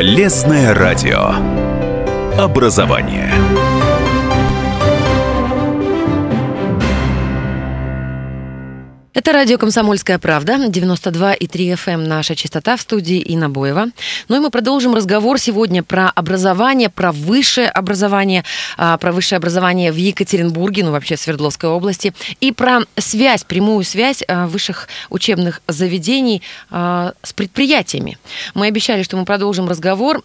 Полезное радио. Образование. Это радио «Комсомольская правда», 92,3 FM эм, наша частота в студии Инна Боева. Ну и мы продолжим разговор сегодня про образование, про высшее образование, а, про высшее образование в Екатеринбурге, ну вообще в Свердловской области, и про связь, прямую связь а, высших учебных заведений а, с предприятиями. Мы обещали, что мы продолжим разговор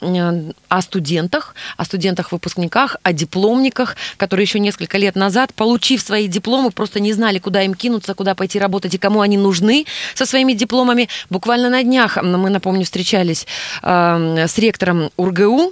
о студентах, о студентах-выпускниках, о дипломниках, которые еще несколько лет назад, получив свои дипломы, просто не знали, куда им кинуться, куда пойти работать работать и кому они нужны со своими дипломами. Буквально на днях мы, напомню, встречались э, с ректором УрГУ,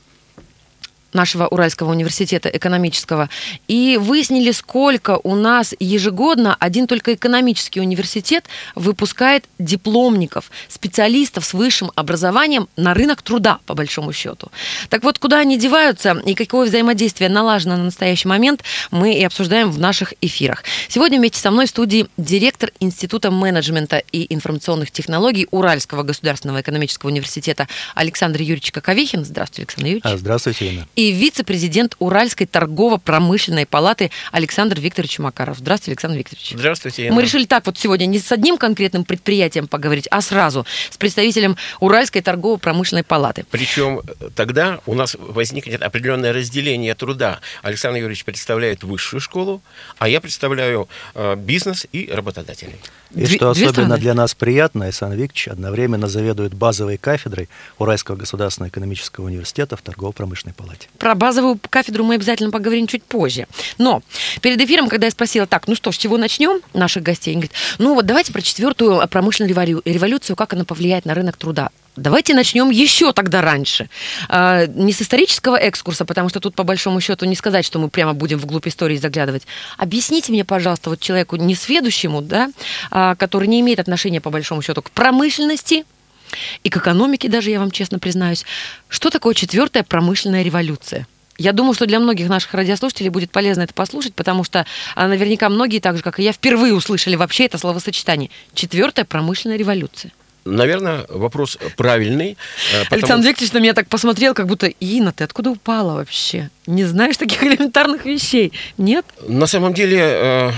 нашего Уральского университета экономического, и выяснили, сколько у нас ежегодно один только экономический университет выпускает дипломников, специалистов с высшим образованием на рынок труда, по большому счету. Так вот, куда они деваются и какое взаимодействие налажено на настоящий момент, мы и обсуждаем в наших эфирах. Сегодня вместе со мной в студии директор Института менеджмента и информационных технологий Уральского государственного экономического университета Александр Юрьевич Коковихин. Здравствуйте, Александр Юрьевич. А, здравствуйте, Инна и вице-президент Уральской торгово-промышленной палаты Александр Викторович Макаров. Здравствуйте, Александр Викторович. Здравствуйте. Инна. Мы решили так вот сегодня не с одним конкретным предприятием поговорить, а сразу с представителем Уральской торгово-промышленной палаты. Причем тогда у нас возникнет определенное разделение труда. Александр Юрьевич представляет высшую школу, а я представляю э, бизнес и работодателей. И что особенно для нас приятно, Александр Викторович одновременно заведует базовой кафедрой Уральского государственного экономического университета в торгово-промышленной палате. Про базовую кафедру мы обязательно поговорим чуть позже. Но перед эфиром, когда я спросила, так, ну что, с чего начнем наших гостей, они говорят, ну вот давайте про четвертую промышленную революцию, как она повлияет на рынок труда. Давайте начнем еще тогда раньше. А, не с исторического экскурса, потому что тут по большому счету не сказать, что мы прямо будем вглубь истории заглядывать. Объясните мне, пожалуйста, вот человеку несведущему, да, а, который не имеет отношения по большому счету к промышленности и к экономике даже, я вам честно признаюсь, что такое четвертая промышленная революция? Я думаю, что для многих наших радиослушателей будет полезно это послушать, потому что а, наверняка многие, так же, как и я, впервые услышали вообще это словосочетание. Четвертая промышленная революция. Наверное, вопрос правильный. Э, потому... Александр Викторович на меня так посмотрел, как будто, Инна, ты откуда упала вообще? Не знаешь таких элементарных вещей? Нет? На самом деле, э,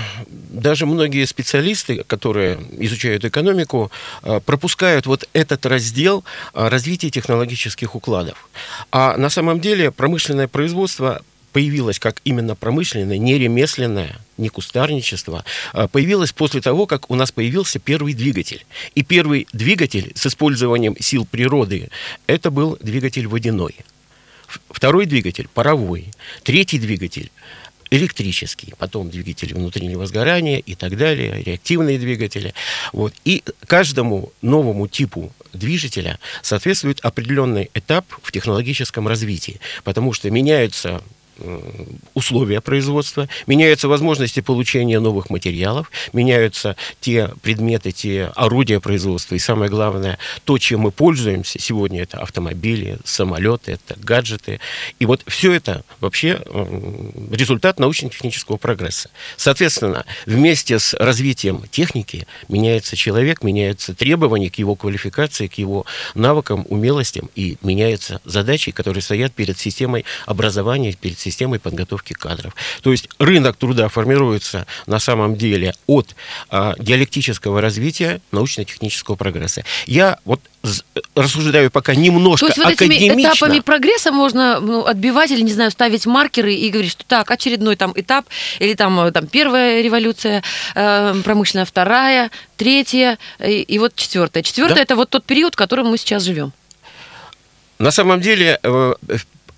даже многие специалисты, которые изучают экономику, э, пропускают вот этот раздел развития технологических укладов. А на самом деле промышленное производство появилась как именно промышленное, не ремесленное, не кустарничество, а появилась после того, как у нас появился первый двигатель. И первый двигатель с использованием сил природы, это был двигатель водяной. Второй двигатель – паровой. Третий двигатель электрический, потом двигатели внутреннего сгорания и так далее, реактивные двигатели. Вот. И каждому новому типу движителя соответствует определенный этап в технологическом развитии, потому что меняются условия производства, меняются возможности получения новых материалов, меняются те предметы, те орудия производства, и самое главное, то, чем мы пользуемся сегодня, это автомобили, самолеты, это гаджеты. И вот все это вообще э, результат научно-технического прогресса. Соответственно, вместе с развитием техники меняется человек, меняются требования к его квалификации, к его навыкам, умелостям, и меняются задачи, которые стоят перед системой образования, перед системой подготовки кадров. То есть рынок труда формируется на самом деле от а, диалектического развития научно-технического прогресса. Я вот рассуждаю пока немножко То есть вот этими этапами прогресса можно ну, отбивать или, не знаю, ставить маркеры и говорить, что так, очередной там этап, или там, э, там первая революция э, промышленная, вторая, третья, и, и вот четвертая. Четвертая да? это вот тот период, в котором мы сейчас живем. На самом деле, э,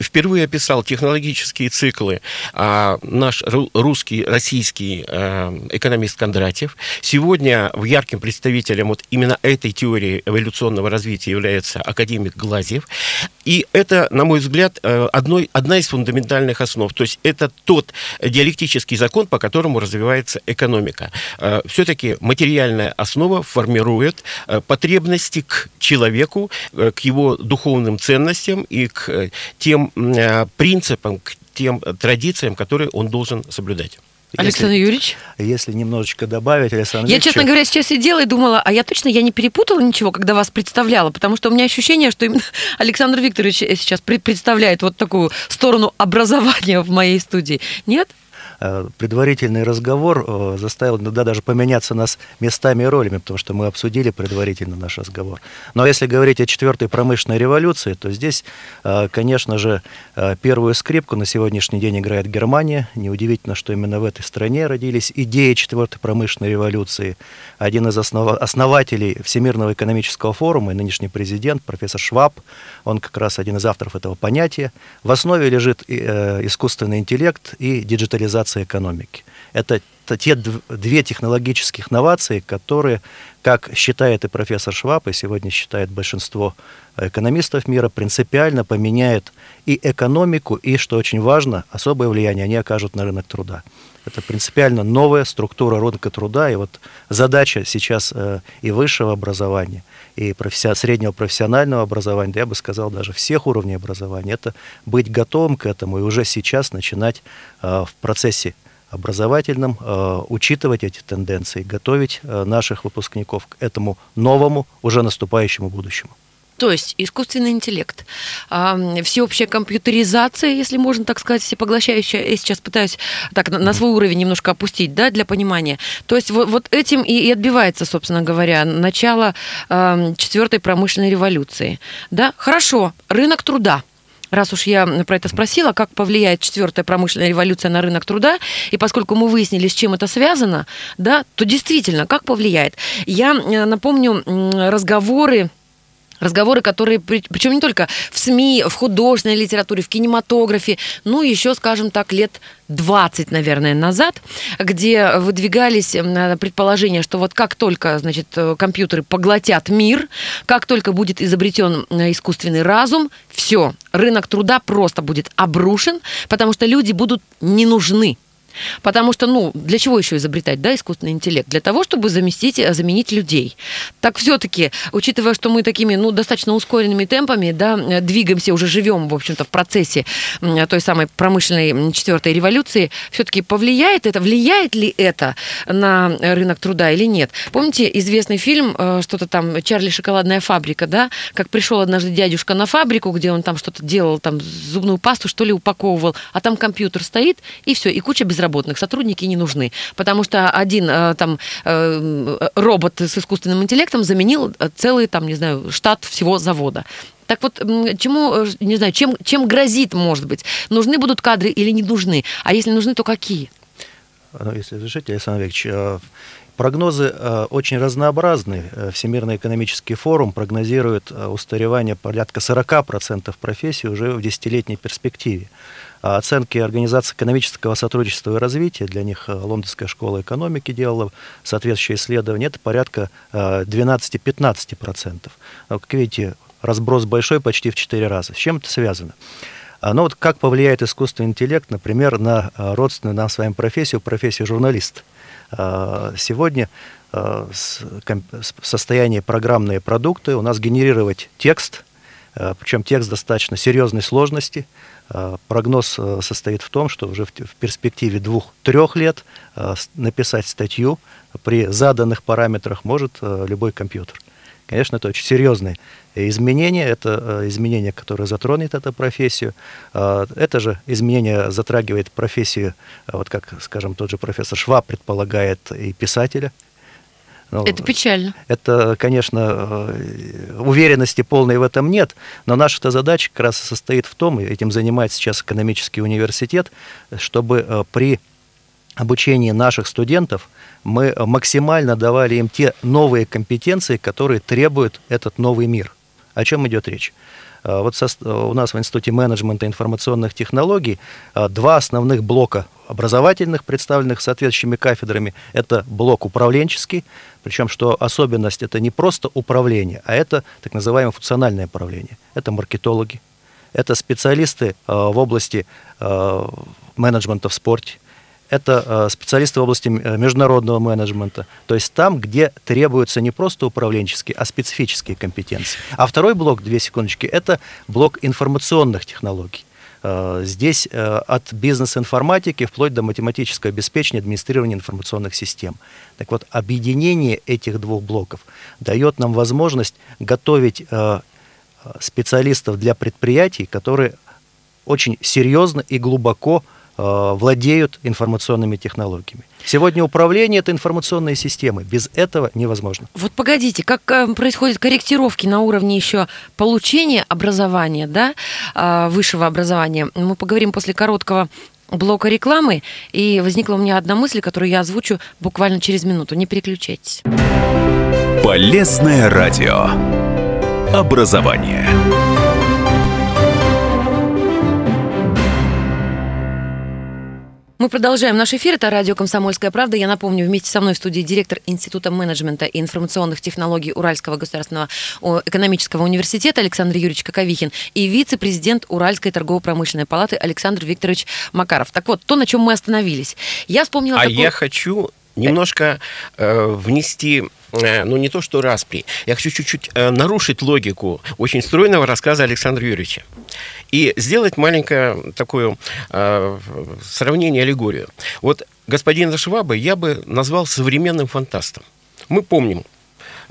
впервые описал технологические циклы а, наш русский, российский а, экономист Кондратьев. Сегодня ярким представителем вот именно этой теории эволюционного развития является академик Глазьев. И это, на мой взгляд, э, одной, одна из фундаментальных основ. То есть это тот диалектический закон, по которому развивается экономика. Э, Все-таки материальная основа формирует потребности к человеку, к его духовным ценностям и к тем Э, принципам, к тем традициям, которые он должен соблюдать. Александр если, Юрьевич? Если немножечко добавить, Александр Я, честно говоря, сейчас сидела и думала, а я точно я не перепутала ничего, когда вас представляла, потому что у меня ощущение, что именно Александр Викторович сейчас представляет вот такую сторону образования в моей студии. Нет? Э, предварительный разговор э, заставил иногда даже поменяться нас местами и ролями, потому что мы обсудили предварительно наш разговор. Но если говорить о четвертой промышленной революции, то здесь, э, конечно же, первую скрипку на сегодняшний день играет Германия. Неудивительно, что именно в этой стране родились идеи четвертой промышленной революции. Один из основ... основателей Всемирного экономического форума и нынешний президент, профессор Шваб, он как раз один из авторов этого понятия. В основе лежит искусственный интеллект и диджитализация трансформации экономики. Это те две технологических новации, которые, как считает и профессор Шваб, и сегодня считает большинство экономистов мира, принципиально поменяют и экономику, и, что очень важно, особое влияние они окажут на рынок труда. Это принципиально новая структура рынка труда, и вот задача сейчас э, и высшего образования, и профессия, среднего профессионального образования, да я бы сказал, даже всех уровней образования, это быть готовым к этому и уже сейчас начинать э, в процессе образовательном э, учитывать эти тенденции, готовить наших выпускников к этому новому, уже наступающему будущему. То есть искусственный интеллект, всеобщая компьютеризация, если можно так сказать, всепоглощающая, я сейчас пытаюсь так на свой уровень немножко опустить, да, для понимания. То есть вот, вот этим и отбивается, собственно говоря, начало четвертой промышленной революции. Да, хорошо, рынок труда. Раз уж я про это спросила, как повлияет четвертая промышленная революция на рынок труда, и поскольку мы выяснили, с чем это связано, да, то действительно, как повлияет? Я э, напомню разговоры Разговоры, которые, причем не только в СМИ, в художественной литературе, в кинематографе, ну, еще, скажем так, лет 20, наверное, назад, где выдвигались предположения, что вот как только, значит, э, компьютеры поглотят мир, как только будет изобретен искусственный разум, все, рынок труда просто будет обрушен, потому что люди будут не нужны. Потому что, ну, для чего еще изобретать, да, искусственный интеллект? Для того, чтобы заместить, э, заменить людей. Так все-таки, учитывая, что мы такими, ну, достаточно ускоренными темпами, да, э, двигаемся, уже живем, в общем-то, в процессе той самой промышленной четвертой революции, все-таки повлияет это, влияет ли это на рынок труда или нет? Помните известный фильм, э, что-то там, Чарли шоколадная фабрика, да, как пришел однажды дядюшка на фабрику, где он там что-то делал, там зубную пасту, что ли, упаковывал, а там компьютер стоит, и все, и куча безработных безработных, сотрудники не нужны. Потому что один э, там э, робот с искусственным интеллектом заменил э, целый, там, не знаю, штат всего завода. Так вот, чему, не знаю, чем, чем грозит, может быть? Нужны будут кадры или не нужны? А если нужны, то какие? Ну, если разрешите, Александр Викторович, Прогнозы очень разнообразны. Всемирный экономический форум прогнозирует устаревание порядка 40% профессий уже в десятилетней перспективе. А оценки Организации экономического сотрудничества и развития, для них э, Лондонская школа экономики делала соответствующее исследование, это порядка 12-15%. Э, как видите, разброс большой, почти в 4 раза. С чем это связано? А, ну вот как повлияет искусственный интеллект, например, на э, родственную нам с вами профессию, профессию журналист. А, сегодня состояние программные продукты у нас генерировать текст, причем текст достаточно серьезной сложности, прогноз состоит в том, что уже в перспективе двух-трех лет написать статью при заданных параметрах может любой компьютер. Конечно, это очень серьезные изменения, это изменения, которые затронет эту профессию. Это же изменение затрагивает профессию, вот как, скажем, тот же профессор Шваб предполагает, и писателя, ну, это печально. Это, конечно, э, уверенности полной в этом нет, но наша задача как раз состоит в том, и этим занимается сейчас экономический университет, чтобы э, при обучении наших студентов мы максимально давали им те новые компетенции, которые требует этот новый мир. О чем идет речь? Э, вот у нас в Институте менеджмента информационных технологий два основных блока образовательных, представленных соответствующими кафедрами. Это блок управленческий, причем что особенность это не просто управление, а это так называемое функциональное управление. Это маркетологи, это специалисты э, в области менеджмента в спорте, это э, специалисты в области международного менеджмента, то есть там, где требуются не просто управленческие, а специфические компетенции. А второй блок, две секундочки, это блок информационных технологий. Э, здесь э, от бизнес-информатики вплоть до математического обеспечения администрирования информационных систем. Так вот, объединение этих двух блоков дает нам возможность готовить э, специалистов для предприятий, которые очень серьезно и глубоко владеют информационными технологиями. Сегодня управление – это информационные системы. Без этого невозможно. Вот погодите, как происходят корректировки на уровне еще получения образования, да, высшего образования? Мы поговорим после короткого блока рекламы, и возникла у меня одна мысль, которую я озвучу буквально через минуту. Не переключайтесь. Полезное радио. Образование. Мы продолжаем наш эфир. Это радио «Комсомольская правда». Я напомню, вместе со мной в студии директор Института менеджмента и информационных технологий Уральского государственного экономического университета Александр Юрьевич Коковихин и вице-президент Уральской торгово-промышленной палаты Александр Викторович Макаров. Так вот, то, на чем мы остановились. Я вспомнила... А такой... я хочу немножко э, внести Э, ну не то что распри, я хочу чуть-чуть э, нарушить логику очень стройного рассказа Александра Юрьевича и сделать маленькое такое э, сравнение, аллегорию. Вот господина Шваба я бы назвал современным фантастом. Мы помним,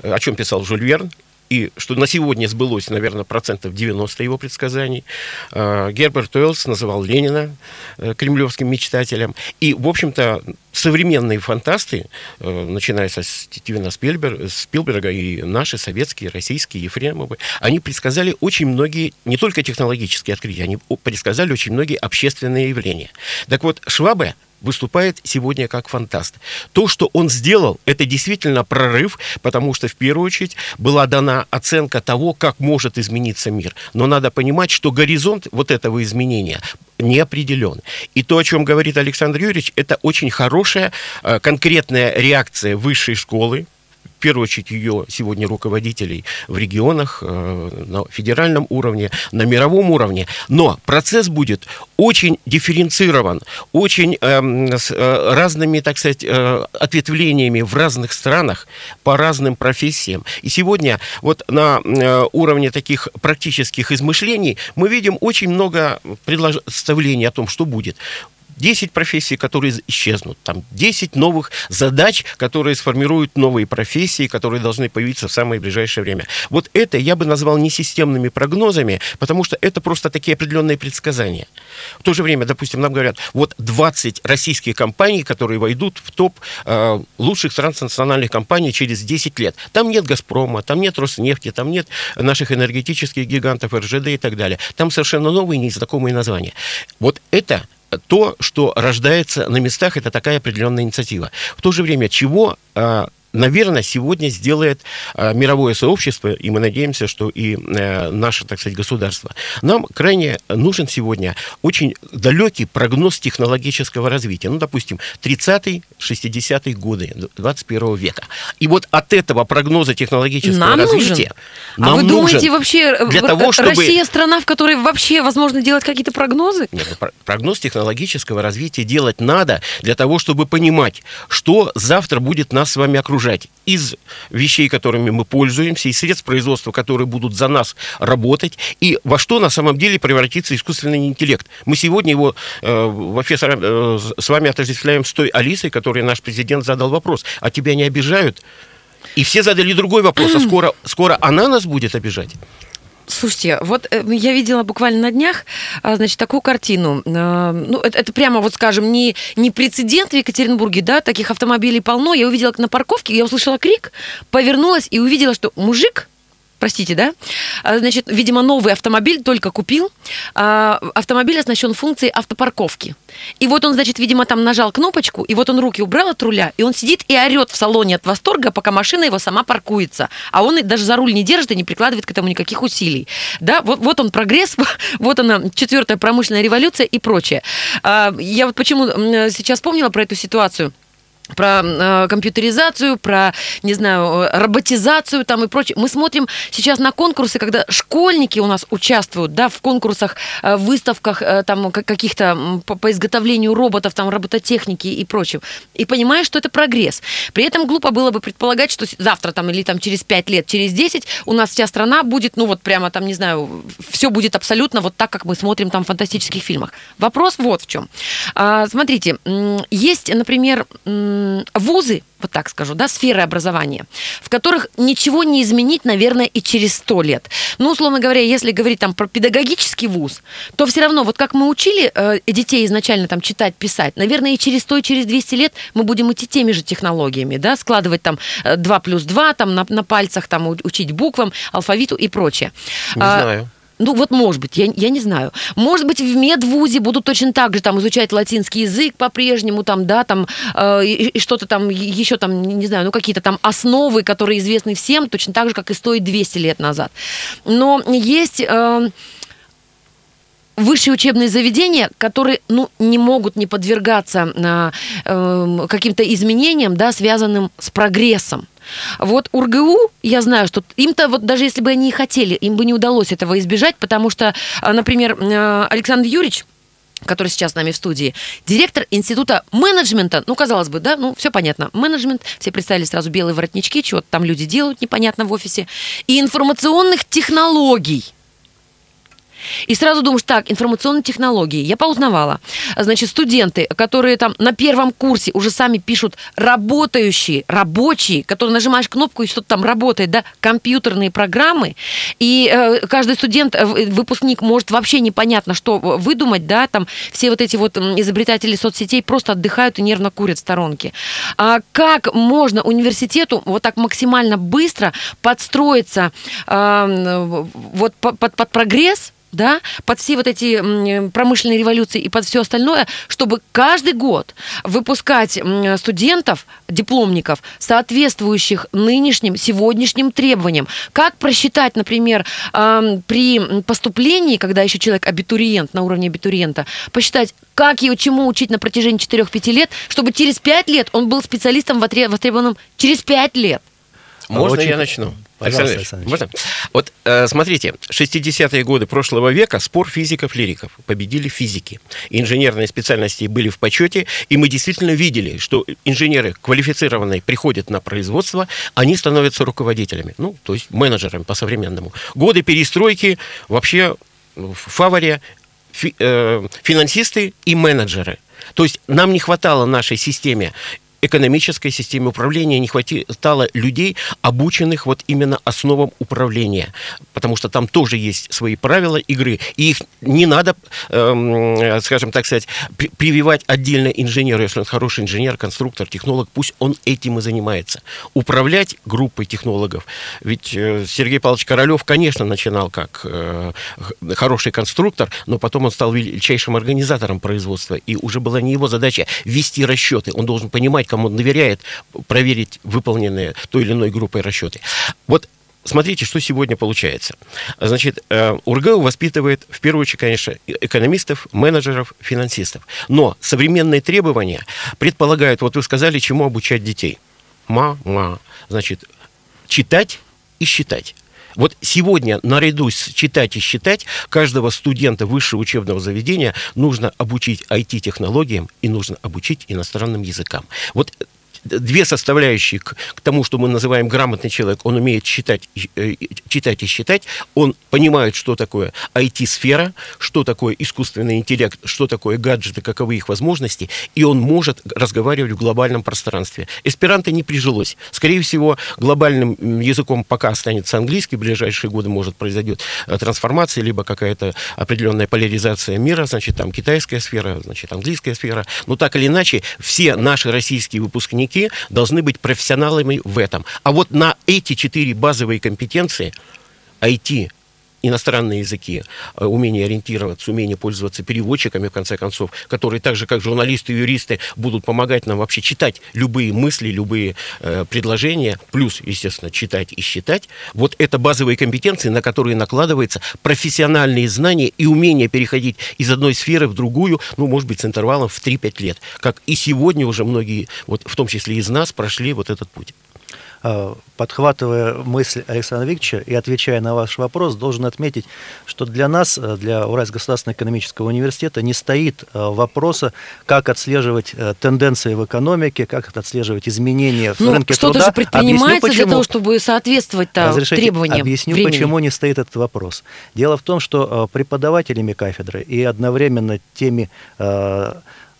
о чем писал Жюль Верн, и что на сегодня сбылось, наверное, процентов 90 его предсказаний. А, Герберт Уэллс называл Ленина э, кремлевским мечтателем. И, в общем-то, современные фантасты, э, начиная со Стивена Спилберга, Спилберга и наши советские, российские, Ефремовы, они предсказали очень многие, не только технологические открытия, они предсказали очень многие общественные явления. Так вот, Швабе выступает сегодня как фантаст. То, что он сделал, это действительно прорыв, потому что в первую очередь была дана оценка того, как может измениться мир. Но надо понимать, что горизонт вот этого изменения не определен. И то, о чем говорит Александр Юрьевич, это очень хорошая э, конкретная реакция высшей школы, в первую очередь ее сегодня руководителей в регионах, э, на федеральном уровне, на мировом уровне. Но процесс будет очень дифференцирован, очень эм, с э, разными, так сказать, э, ответвлениями в разных странах по разным профессиям. И сегодня вот на уровне таких практических измышлений мы видим очень много представлений о том, что будет. 10 профессий, которые исчезнут, там 10 новых задач, которые сформируют новые профессии, которые должны появиться в самое ближайшее время. Вот это я бы назвал не системными прогнозами, потому что это просто такие определенные предсказания. В то же время, допустим, нам говорят, вот 20 российских компаний, которые войдут в топ э, лучших транснациональных компаний через 10 лет. Там нет «Газпрома», там нет «Роснефти», там нет наших энергетических гигантов, РЖД и так далее. Там совершенно новые, незнакомые названия. Вот это то, что рождается на местах, это такая определенная инициатива. В то же время, чего а, наверное, сегодня сделает э, мировое сообщество, и мы надеемся, что и э, наше, так сказать, государство. Нам крайне нужен сегодня очень далекий прогноз технологического развития. Ну, допустим, 30-е, 60-е годы 21 века. И вот от этого прогноза технологического нам развития нужен? нам а вы нужен думаете, вообще для того, чтобы... Россия страна, в которой вообще возможно делать какие-то прогнозы? Нет, ну, прогноз технологического развития делать надо для того, чтобы понимать, что завтра будет нас с вами окружать окружать из вещей, которыми мы пользуемся, из средств производства, которые будут за нас работать, и во что на самом деле превратится искусственный интеллект. Мы сегодня его э, вообще с, э, с вами отождествляем с той Алисой, которой наш президент задал вопрос. А тебя не обижают? И все задали другой вопрос, а скоро, скоро она нас будет обижать? Слушайте, вот э, я видела буквально на днях, а, значит, такую картину. Э, ну, это, это прямо, вот скажем, не, не прецедент в Екатеринбурге, да, таких автомобилей полно. Я увидела на парковке, я услышала крик, повернулась и увидела, что мужик простите, да? А, значит, видимо, новый автомобиль только купил. А, автомобиль оснащен функцией автопарковки. И вот он, значит, видимо, там нажал кнопочку, и вот он руки убрал от руля, и он сидит и орет в салоне от восторга, пока машина его сама паркуется. А он даже за руль не держит и не прикладывает к этому никаких усилий. Да, вот, вот он прогресс, вот она, четвертая промышленная революция и прочее. А, я вот почему сейчас вспомнила про эту ситуацию. Про э, компьютеризацию, про, не знаю, э, роботизацию там и прочее. Мы смотрим сейчас на конкурсы, когда школьники у нас участвуют, да, в конкурсах, э, выставках э, там каких-то по, по изготовлению роботов, там робототехники и прочего. И понимаешь, что это прогресс. При этом глупо было бы предполагать, что завтра там или там через 5 лет, через 10 у нас вся страна будет, ну вот прямо там, не знаю, все будет абсолютно вот так, как мы смотрим там в фантастических фильмах. Вопрос вот в чем. А, смотрите, есть, например, вузы, вот так скажу, да, сферы образования, в которых ничего не изменить, наверное, и через сто лет. Ну, условно говоря, если говорить там про педагогический вуз, то все равно, вот как мы учили э, детей изначально там читать, писать, наверное, и через 100, и через 200 лет мы будем идти теми же технологиями, да, складывать там 2 плюс 2 там на, на пальцах, там учить буквам, алфавиту и прочее. Не А, знаю. Ну, вот может быть, я, я не знаю. Может быть, в медвузе будут точно так же там изучать латинский язык по-прежнему, там, да, там, э, и, и что-то там, еще там, не знаю, ну, какие-то там основы, которые известны всем, точно так же, как и стоит 200 лет назад. Но есть... э, высшие учебные заведения, которые ну, не могут не подвергаться а, эм, каким-то изменениям, да, связанным с прогрессом. Вот УрГУ, я знаю, что им-то вот даже если бы они и хотели, им бы не удалось этого избежать, потому что, а, например, э, Александр Юрьевич который сейчас с нами в студии, директор Института менеджмента, ну, казалось бы, да, ну, все понятно, менеджмент, все представили сразу белые воротнички, чего там люди делают непонятно в офисе, и информационных технологий. И сразу думаешь, так, информационные технологии. Я поузнавала. Значит, студенты, которые там на первом курсе уже сами пишут работающие, рабочие, которые нажимаешь кнопку и что-то там работает, да, компьютерные программы. И э, каждый студент, э, выпускник может вообще непонятно, что выдумать, да, там все вот эти вот изобретатели соцсетей просто отдыхают и нервно курят в сторонке. А как можно университету вот так максимально быстро подстроиться э, вот по- под, под прогресс, да, под все вот эти промышленные революции и под все остальное, чтобы каждый год выпускать студентов, дипломников, соответствующих нынешним, сегодняшним требованиям. Как просчитать, например, при поступлении, когда еще человек абитуриент, на уровне абитуриента, посчитать, как его чему учить на протяжении 4-5 лет, чтобы через 5 лет он был специалистом востребованным через 5 лет. Можно Очень- я начну? Пожалуйста, Александр Ильич, можно? Вот э, смотрите, 60-е годы прошлого века спор физиков-лириков. Победили физики. Инженерные специальности были в почете, и мы действительно видели, что инженеры квалифицированные приходят на производство, они становятся руководителями, ну, то есть менеджерами по-современному. Годы перестройки вообще в фаворе фи- э, финансисты и менеджеры. То есть нам не хватало нашей системе экономической системе управления не хватало людей, обученных вот именно основам управления, потому что там тоже есть свои правила игры, и их не надо, эм, скажем так сказать, при- прививать отдельно инженеру, если он хороший инженер, конструктор, технолог, пусть он этим и занимается. Управлять группой технологов, ведь э, Сергей Павлович Королев, конечно, начинал как э, хороший конструктор, но потом он стал величайшим организатором производства, и уже была не его задача вести расчеты, он должен понимать, кому доверяет, проверить выполненные той или иной группой расчеты. Вот Смотрите, что сегодня получается. Значит, э, УрГУ воспитывает, в первую очередь, конечно, экономистов, менеджеров, финансистов. Но современные требования предполагают, вот вы сказали, чему обучать детей. Мама. Значит, читать и считать. Вот сегодня наряду с читать и считать каждого студента высшего учебного заведения нужно обучить IT-технологиям и нужно обучить иностранным языкам. Вот две составляющие к, к тому, что мы называем грамотный человек. Он умеет читать, э, читать и считать, он понимает, что такое IT-сфера, что такое искусственный интеллект, что такое гаджеты, каковы их возможности, и он может разговаривать в глобальном пространстве. Эсперанто не прижилось. Скорее всего, глобальным языком пока останется английский, в ближайшие годы может произойдет э, трансформация, либо какая-то определенная поляризация мира, значит, там китайская сфера, значит, английская сфера. Но так или иначе, все наши российские выпускники должны быть профессионалами в этом. А вот на эти четыре базовые компетенции IT, иностранные языки, э, умение ориентироваться, умение пользоваться переводчиками, в конце концов, которые так же, как журналисты и юристы, будут помогать нам вообще читать любые мысли, любые э, предложения, плюс, естественно, читать и считать. Вот это базовые компетенции, на которые накладываются профессиональные знания и умение переходить из одной сферы в другую, ну, может быть, с интервалом в 3-5 лет. Как и сегодня уже многие, вот в том числе из нас, прошли вот этот путь. А, подхватывая мысль Александра Викторовича и отвечая на ваш вопрос, должен отметить, что для нас, э, для Уральского государственного экономического университета, не стоит э, вопроса, как отслеживать э, тенденции в экономике, как отслеживать изменения в ну, рынке что труда. Что-то же предпринимается Объясню, для того, чтобы соответствовать требованиям Объясню, времени. почему не стоит этот вопрос. Дело в том, что преподавателями кафедры и одновременно теми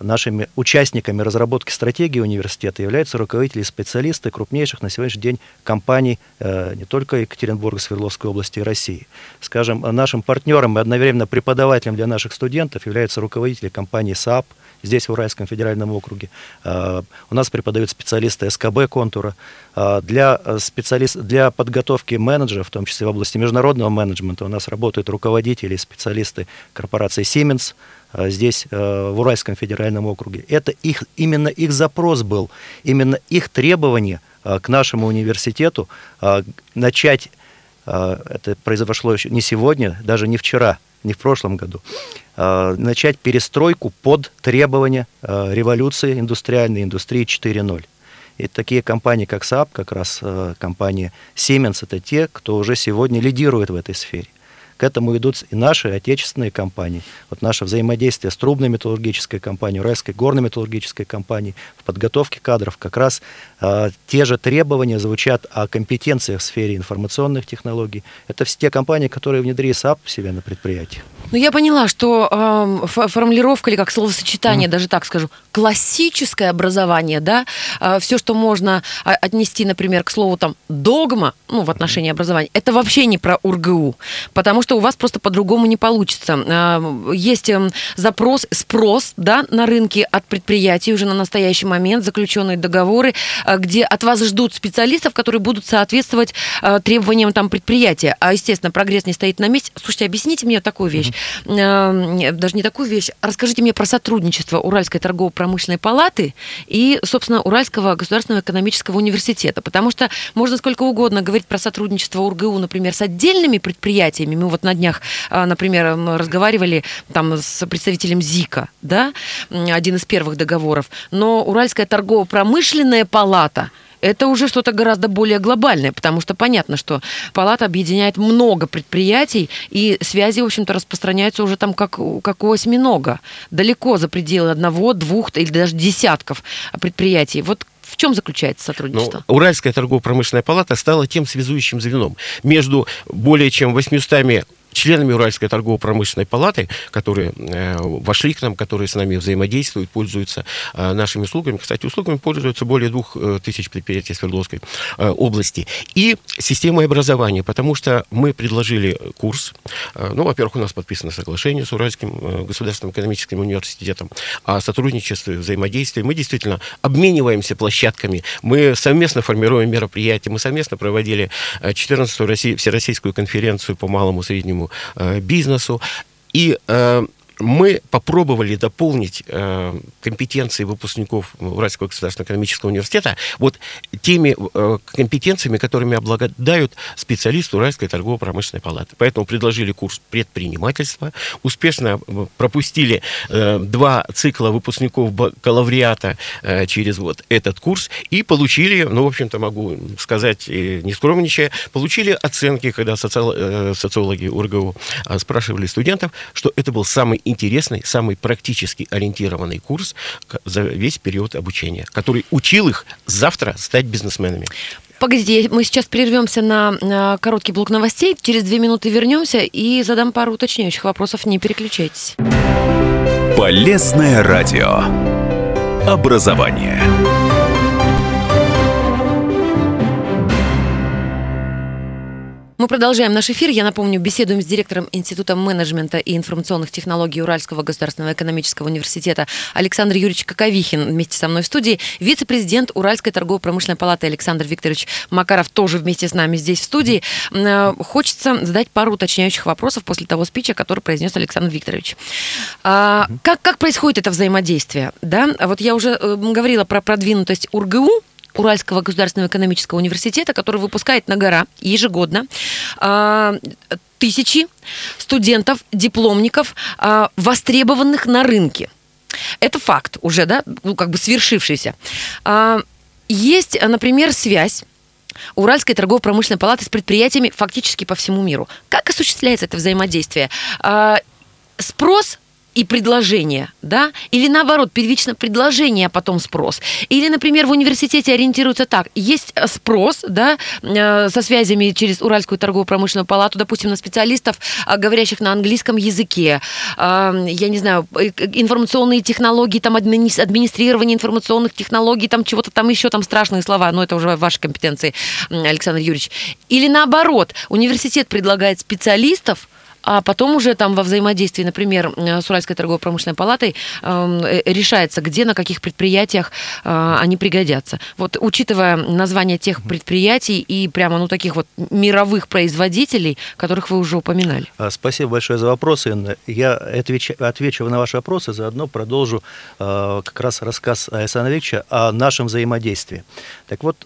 нашими участниками разработки стратегии университета являются руководители и специалисты крупнейших на сегодняшний день компаний э, не только Екатеринбурга, Свердловской области и России. Скажем, нашим партнером и одновременно преподавателем для наших студентов являются руководители компании SAP, здесь в Уральском федеральном округе. Э, у нас преподают специалисты СКБ Контура. Э, для, специалист, для подготовки менеджеров, в том числе в области международного менеджмента, у нас работают руководители специалисты корпорации Siemens, Э, здесь, э, в Уральском федеральном округе. Это их, именно их запрос был, именно их требование э, к нашему университету начать, это произошло еще не сегодня, даже не вчера, не в прошлом году, начать перестройку под требования революции индустриальной индустрии 4.0. И такие компании, как SAP, как раз компания Siemens, это те, кто уже сегодня лидирует в этой сфере. К этому идут и наши отечественные компании. Вот наше взаимодействие с трубной металлургической компанией, Уральской горной металлургической компанией в подготовке кадров как раз э, те же требования звучат о компетенциях в сфере информационных технологий. Это все те компании, которые внедрили SAP в себя на предприятии. Ну, я поняла, что э, формулировка или как словосочетание, mm. даже так скажу, классическое образование, да, э, все, что можно отнести, например, к слову там догма, ну, в отношении образования, это вообще не про УрГУ, потому что у вас просто по-другому не получится. Э, есть э, запрос, спрос, да, на рынке от предприятий уже на настоящий момент, заключенные договоры, э, где от вас ждут специалистов, которые будут соответствовать э, требованиям там предприятия. А, естественно, прогресс не стоит на месте. Слушайте, объясните мне такую вещь. Э, даже не такую вещь. Расскажите мне про сотрудничество Уральской торгово-промышленной палаты и, собственно, Уральского государственного экономического университета. Потому что можно сколько угодно говорить про сотрудничество УрГУ, например, с отдельными предприятиями. Мы вот на днях, э, например, разговаривали там с представителем ЗИКа, да, один из первых договоров. Но Уральская торгово-промышленная палата – это уже что-то гораздо более глобальное, потому что понятно, что палата объединяет много предприятий, и связи, в общем-то, распространяются уже там как, как у осьминога, далеко за пределы одного, двух или даже десятков предприятий. Вот в чем заключается сотрудничество? Ну, Уральская торгово-промышленная палата стала тем связующим звеном между более чем 800 членами Уральской торгово-промышленной палаты, которые э, вошли к нам, которые с нами взаимодействуют, пользуются э, нашими услугами. Кстати, услугами пользуются более двух э, тысяч предприятий Свердловской области. И системой образования, потому что мы предложили курс. Ну, во-первых, у нас подписано соглашение с Уральским государственным экономическим университетом о сотрудничестве, взаимодействии. Мы действительно обмениваемся площадками, мы совместно формируем мероприятия, мы совместно проводили 14-ю России, Всероссийскую конференцию по малому и среднему бизнесу. И э, мы попробовали дополнить э, компетенции выпускников Уральского государственного экономического университета вот теми э, компетенциями, которыми обладают специалисты Уральской торгово-промышленной палаты. Поэтому предложили курс предпринимательства, успешно э, пропустили э, два цикла выпускников бакалавриата э, через вот этот курс и получили, ну, в общем-то, могу сказать, не скромничая, получили оценки, когда э, социологи УрГУ э, спрашивали студентов, что это был самый интересный, самый практически ориентированный курс за весь период обучения, который учил их завтра стать бизнесменами. Погодите, мы сейчас прервемся на, на короткий блок новостей. Через две минуты вернемся и задам пару уточняющих вопросов. Не переключайтесь. Полезное радио. Образование. Мы продолжаем наш эфир. Я напомню, беседуем с директором Института менеджмента и информационных технологий Уральского государственного экономического университета Александр Юрьевич Коковихин вместе со мной в студии. Вице-президент Уральской торгово-промышленной палаты Александр Викторович Макаров тоже вместе с нами здесь в студии. Э, хочется задать пару уточняющих вопросов после того спича, который произнес Александр Викторович. А, как, как происходит это взаимодействие? Да? Вот я уже э, говорила про продвинутость УрГУ, Уральского государственного экономического университета, который выпускает на гора ежегодно а, тысячи студентов, дипломников, а, востребованных на рынке. Это факт уже, да, ну, как бы свершившийся. А, есть, например, связь Уральской торгово-промышленной палаты с предприятиями фактически по всему миру. Как осуществляется это взаимодействие? Спрос и предложение, да? Или наоборот, первично предложение, а потом спрос. Или, например, в университете ориентируются так. Есть э, спрос, да, э, со связями через Уральскую торгово-промышленную палату, допустим, на специалистов, э, говорящих на английском языке, я не знаю, информационные технологии, там администрирование информационных технологий, там чего-то там еще, там страшные слова, но это уже в вашей компетенции, Александр Юрьевич. Или наоборот, университет предлагает специалистов, а потом уже там во взаимодействии, например, э, с Уральской торгово-промышленной палатой эм, э, решается, где, на каких предприятиях э, они пригодятся. Вот учитывая название тех предприятий и прямо, ну, таких вот мировых производителей, которых вы уже упоминали. А, спасибо большое за вопросы, Инна. Я отвечу, отвечу на ваши вопросы, заодно продолжу как раз рассказ Александра Викторовича о нашем взаимодействии. Так вот,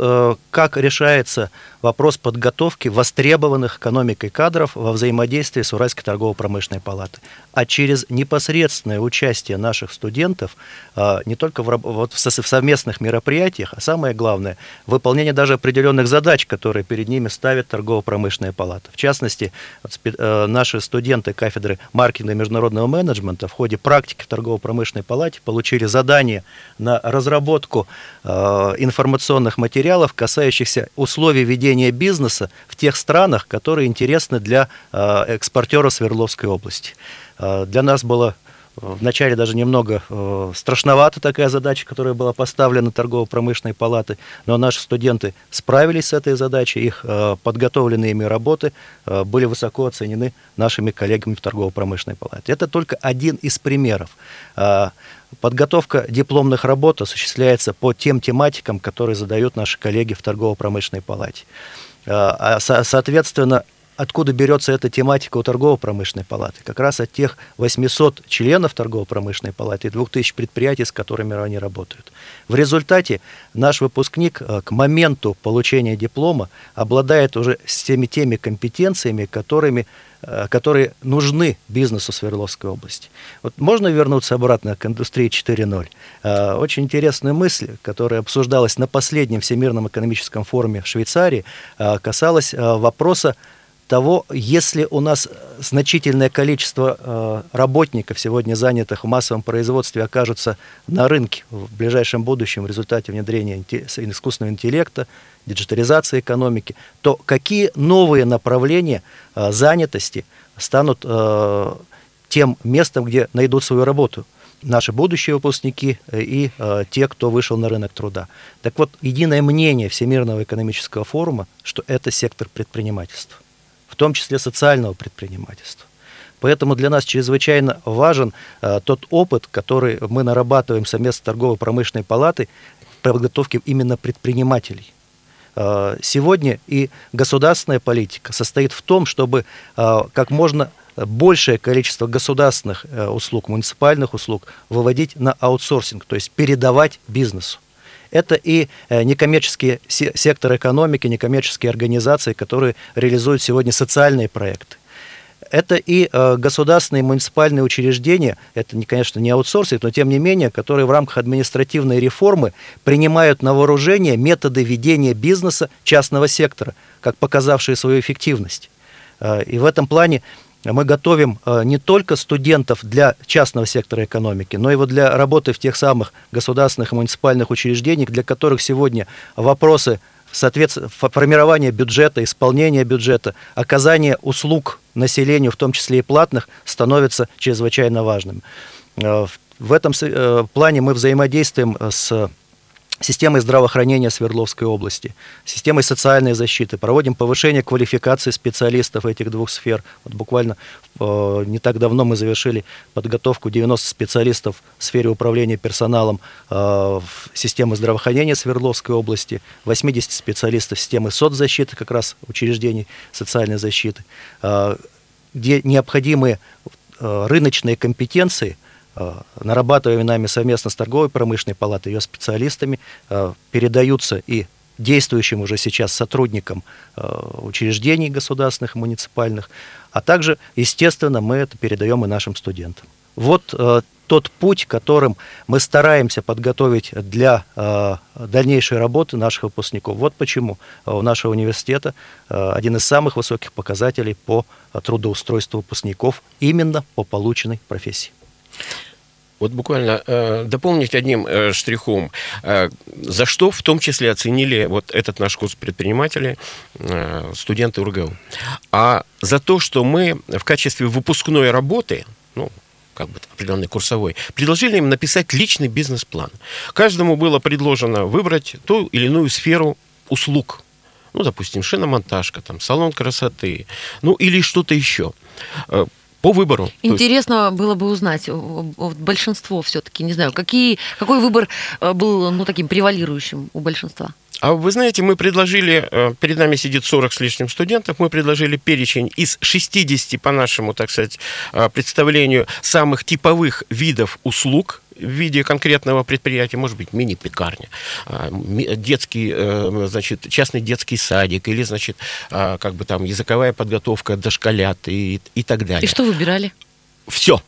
как решается вопрос подготовки востребованных экономикой кадров во взаимодействии с Уральской торгово-промышленной палатой, а через непосредственное участие наших студентов а, не только в, вот в совместных мероприятиях, а самое главное, выполнение даже определенных задач, которые перед ними ставит торгово-промышленная палата. В частности, э, наши студенты кафедры маркетинга и международного менеджмента в ходе практики в торгово-промышленной палате получили задание на разработку а, информационных материалов, касающихся условий ведения бизнеса в тех странах, которые интересны для а, экспортера Свердловской области. А, для нас было э, Вначале даже немного э, страшновата такая задача, которая была поставлена торгово-промышленной палатой, но наши студенты справились с этой задачей, их э, подготовленные ими работы э, были высоко оценены нашими коллегами в торгово-промышленной палате. Это только один из примеров. Подготовка дипломных работ осуществляется по тем тематикам, которые задают наши коллеги в торгово-промышленной палате. А, соответственно, Откуда берется эта тематика у торгово-промышленной палаты? Как раз от тех 800 членов торгово-промышленной палаты и 2000 предприятий, с которыми они работают. В результате наш выпускник э, к моменту получения диплома обладает уже всеми теми компетенциями, которыми э, которые нужны бизнесу Свердловской области. Вот можно вернуться обратно к индустрии 4.0? Э, очень интересная мысль, которая обсуждалась на последнем Всемирном экономическом форуме в Швейцарии, касалась вопроса того, если у нас значительное количество э, работников, сегодня занятых в массовом производстве, окажутся на рынке в ближайшем будущем в результате внедрения искусственного интеллекта, диджитализации экономики, то какие новые направления э, занятости станут э, тем местом, где найдут свою работу? наши будущие выпускники и э, те, кто вышел на рынок труда. Так вот, единое мнение Всемирного экономического форума, что это сектор предпринимательства в том числе социального предпринимательства. Поэтому для нас чрезвычайно важен э, тот опыт, который мы нарабатываем совместно с торгово-промышленной палатой по подготовке именно предпринимателей. Э, сегодня и государственная политика состоит в том, чтобы э, как можно большее количество государственных э, услуг, муниципальных услуг выводить на аутсорсинг, то есть передавать бизнесу. Это и э, некоммерческие секторы экономики, некоммерческие организации, которые реализуют сегодня социальные проекты. Это и э, государственные муниципальные учреждения, это, не, конечно, не аутсорсинг, но тем не менее, которые в рамках административной реформы принимают на вооружение методы ведения бизнеса частного сектора, как показавшие свою эффективность. Э, и в этом плане мы готовим э, не только студентов для частного сектора экономики, но и вот для работы в тех самых государственных и муниципальных учреждениях, для которых сегодня вопросы соответственно, формирования бюджета, исполнения бюджета, оказания услуг населению, в том числе и платных, становятся чрезвычайно важным. Э, в этом э, плане мы взаимодействуем с системой здравоохранения Свердловской области, системой социальной защиты. Проводим повышение квалификации специалистов этих двух сфер. Вот буквально э, не так давно мы завершили подготовку 90 специалистов в сфере управления персоналом э, в системы здравоохранения Свердловской области, 80 специалистов системы соцзащиты, как раз учреждений социальной защиты, э, где необходимые э, рыночные компетенции – нарабатываемые нами совместно с торговой промышленной палатой, ее специалистами, э, передаются и действующим уже сейчас сотрудникам э, учреждений государственных, муниципальных, а также, естественно, мы это передаем и нашим студентам. Вот тот путь, которым мы стараемся подготовить для дальнейшей работы наших выпускников. Вот почему у нашего университета один из самых высоких показателей по трудоустройству выпускников именно по полученной профессии. Вот буквально э, дополнить одним э, штрихом, э, за что в том числе оценили вот этот наш курс предпринимателей э, студенты УрГУ. А за то, что мы в качестве выпускной работы, ну, как бы определенный курсовой, предложили им написать личный бизнес-план. Каждому было предложено выбрать ту или иную сферу услуг. Ну, допустим, шиномонтажка, там, салон красоты, ну, или что-то еще э, по выбору. Интересно есть... было бы узнать большинство все-таки, не знаю, какие, какой выбор э, был ну, таким превалирующим у большинства? А вы знаете, мы предложили, э, перед нами сидит 40 с лишним студентов, мы предложили перечень из 60, по нашему, так сказать, э, представлению, самых типовых видов услуг, в виде конкретного предприятия, может быть, мини-пекарня, а, детский, э, значит, частный детский садик или, значит, а, как бы там языковая подготовка дошколят и, и так далее. И что выбирали? Все.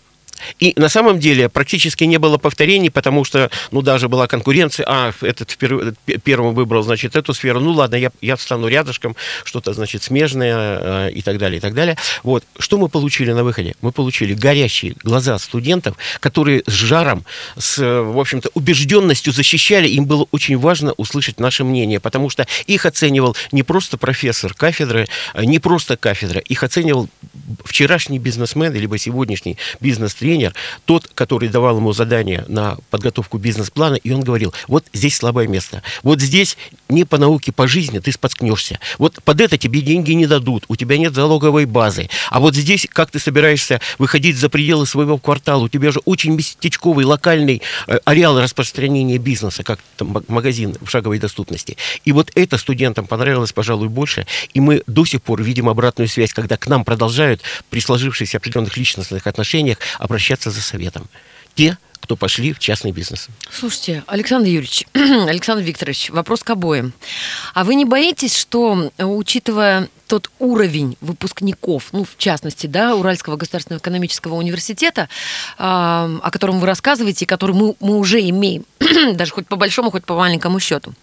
И на самом деле практически не было повторений, потому что, ну, даже была конкуренция, а, этот вперв... первым выбрал, значит, эту сферу, ну, ладно, я, я встану рядышком, что-то, значит, смежное э, и так далее, и так далее. Вот. Что мы получили на выходе? Мы получили горящие глаза студентов, которые с жаром, с, в общем-то, убежденностью защищали, им было очень важно услышать наше мнение, потому что их оценивал не просто профессор кафедры, а не просто кафедра, их оценивал вчерашний бизнесмен, либо сегодняшний бизнес-тренер, тренер, тот, который давал ему задание на подготовку бизнес-плана, и он говорил, вот здесь слабое место, вот здесь не по науке, по жизни ты споткнешься, вот под это тебе деньги не дадут, у тебя нет залоговой базы, а вот здесь, как ты собираешься выходить за пределы своего квартала, у тебя же очень местечковый, локальный э, ареал распространения бизнеса, как там, магазин в шаговой доступности. И вот это студентам понравилось, пожалуй, больше, и мы до сих пор видим обратную связь, когда к нам продолжают при сложившихся определенных личностных отношениях обращаться за советом. Те, кто пошли в частный бизнес. Слушайте, Александр Юрьевич, Александр Викторович, вопрос к обоим. А вы не боитесь, что, учитывая тот уровень выпускников, ну, в частности, да, Уральского государственного экономического университета, э, о котором вы рассказываете, который мы, мы уже имеем, даже хоть по большому, хоть по маленькому счету,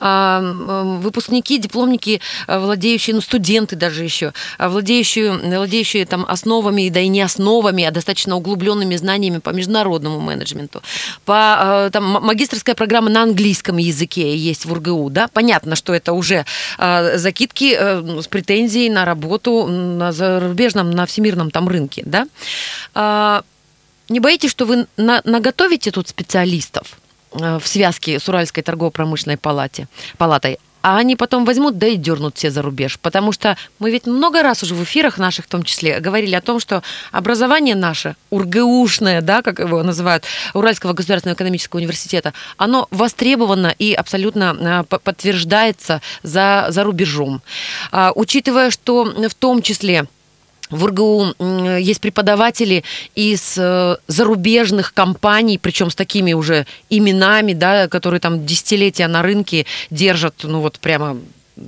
выпускники, дипломники, а, владеющие, ну, студенты даже еще, а, владеющие, владеющие там основами, да и не основами, а достаточно углубленными знаниями по международному менеджменту. По, там, магистрская программа на английском языке есть в УрГУ, да, понятно, что это уже закидки э, ну, с претензией на работу на зарубежном, на всемирном там рынке, да. Не боитесь, что вы на, наготовите тут специалистов? Э, в связке с Уральской торгово-промышленной палате, палатой, а они потом возьмут, да и дернут все за рубеж. Потому что мы ведь много раз уже в эфирах наших в том числе говорили о том, что образование наше, УрГУшное, да, как его называют, Уральского государственного экономического университета, оно востребовано и абсолютно э, подтверждается за, за рубежом. А, учитывая, что в том числе в РГУ есть преподаватели из э, зарубежных компаний, причем с такими уже именами, да, которые там десятилетия на рынке держат, ну вот прямо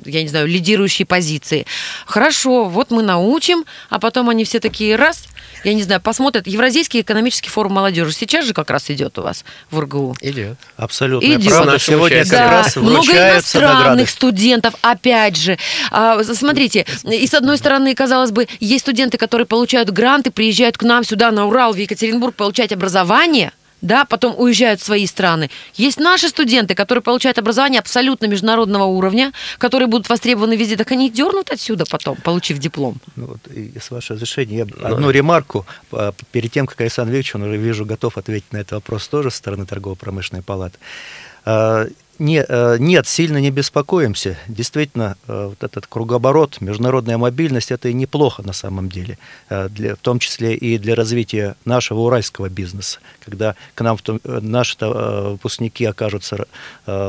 я не знаю, лидирующие позиции. Хорошо, вот мы научим, а потом они все такие раз, я не знаю, посмотрят. Евразийский экономический форум молодежи сейчас же как раз идет у вас в РГУ. Идет. Абсолютно. Идет. Правда, сегодня да. как раз Много иностранных награды. студентов, опять же. А, смотрите, и с одной стороны, казалось бы, есть студенты, которые получают гранты, приезжают к нам сюда на Урал, в Екатеринбург получать образование – да, потом уезжают в свои страны. Есть наши студенты, которые получают образование абсолютно международного уровня, которые будут востребованы везде, так они дернут отсюда потом, получив диплом. Ну, вот, и с вашего разрешения, я ну, одну ремарку, а, перед тем, как Александр Викторович, он уже вижу, готов ответить на этот вопрос тоже со стороны торгово-промышленной палаты. Не, э, нет, сильно не беспокоимся. Действительно, э, вот этот кругооборот, международная мобильность, это и неплохо на самом деле, э, для, в том числе и для развития нашего уральского бизнеса. Когда к нам наши выпускники окажутся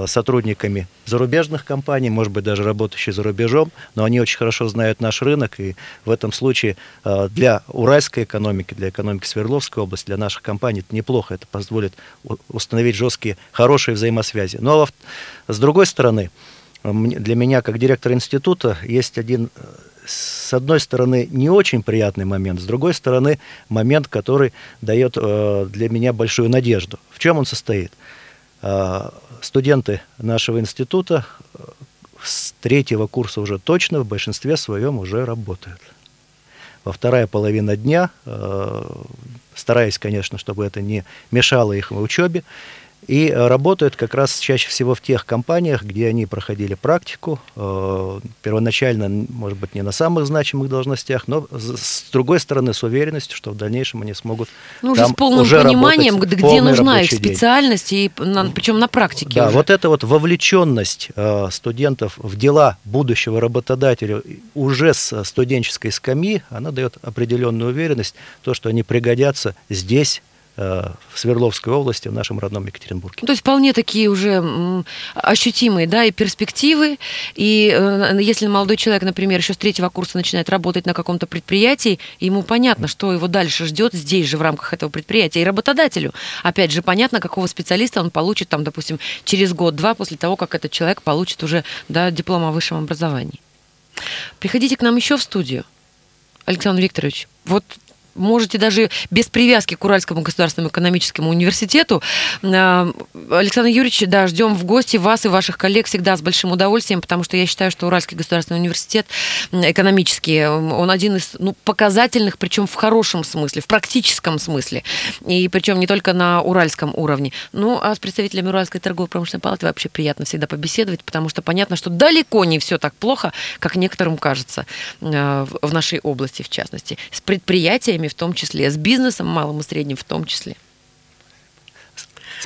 сотрудниками зарубежных компаний, может быть, даже работающие за рубежом, но они очень хорошо знают наш рынок, и в этом случае для уральской экономики, для экономики Свердловской области, для наших компаний это неплохо, это позволит установить жесткие, хорошие взаимосвязи. Ну, а с другой стороны, для меня, как директора института, есть один, э, с одной стороны, не очень приятный момент, с другой стороны, момент, который дает э, для меня большую надежду. В чем он состоит? Э, студенты нашего института с третьего курса уже точно в большинстве своем уже работают. Во вторая половина дня, стараясь, конечно, чтобы это не мешало их учебе, и э, работают как раз чаще всего в тех компаниях, где они проходили практику, э, первоначально, может быть, не на самых значимых должностях, но с другой стороны, с уверенностью, что в дальнейшем они смогут ну, уже с полным уже пониманием, где нужна их специальность, день. и на, причем на практике. Да, уже. вот эта вот вовлеченность э, студентов в дела будущего работодателя уже с студенческой скамьи, она дает определенную уверенность, то, что они пригодятся здесь, в Свердловской области, в нашем родном Екатеринбурге. То есть вполне такие уже ощутимые, да, и перспективы. И э, если молодой человек, например, еще с третьего курса начинает работать на каком-то предприятии, ему понятно, что его дальше ждет здесь же в рамках этого предприятия. И работодателю, опять же, понятно, какого специалиста он получит, там, допустим, через год-два после того, как этот человек получит уже да, диплом о высшем образовании. Приходите к нам еще в студию. Александр Викторович, вот можете даже без привязки к Уральскому государственному экономическому университету. Э, Александр Юрьевич, да, ждем в гости вас и ваших коллег всегда с большим удовольствием, потому что я считаю, что Уральский государственный университет экономический, он один из ну, показательных, причем в хорошем смысле, в практическом смысле, и причем не только на уральском уровне. Ну, а с представителями Уральской торгово-промышленной палаты вообще приятно всегда побеседовать, потому что понятно, что далеко не все так плохо, как некоторым кажется э, в нашей области, в частности. С предприятиями в том числе, с бизнесом малым и средним в том числе.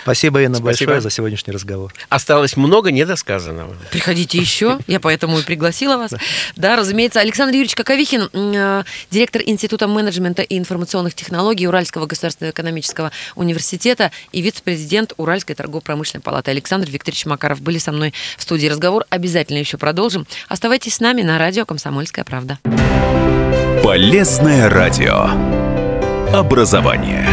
Спасибо, Инна, Спасибо. большое за сегодняшний разговор. Осталось много недосказанного. Приходите еще, я поэтому и пригласила вас. Да, разумеется, Александр Юрьевич Коковихин, э, директор Института менеджмента и информационных технологий Уральского государственного экономического университета и вице-президент Уральской торгово-промышленной палаты. Александр Викторович Макаров были со мной в студии. Разговор обязательно еще продолжим. Оставайтесь с нами на радио «Комсомольская правда». Полезное радио. Образование.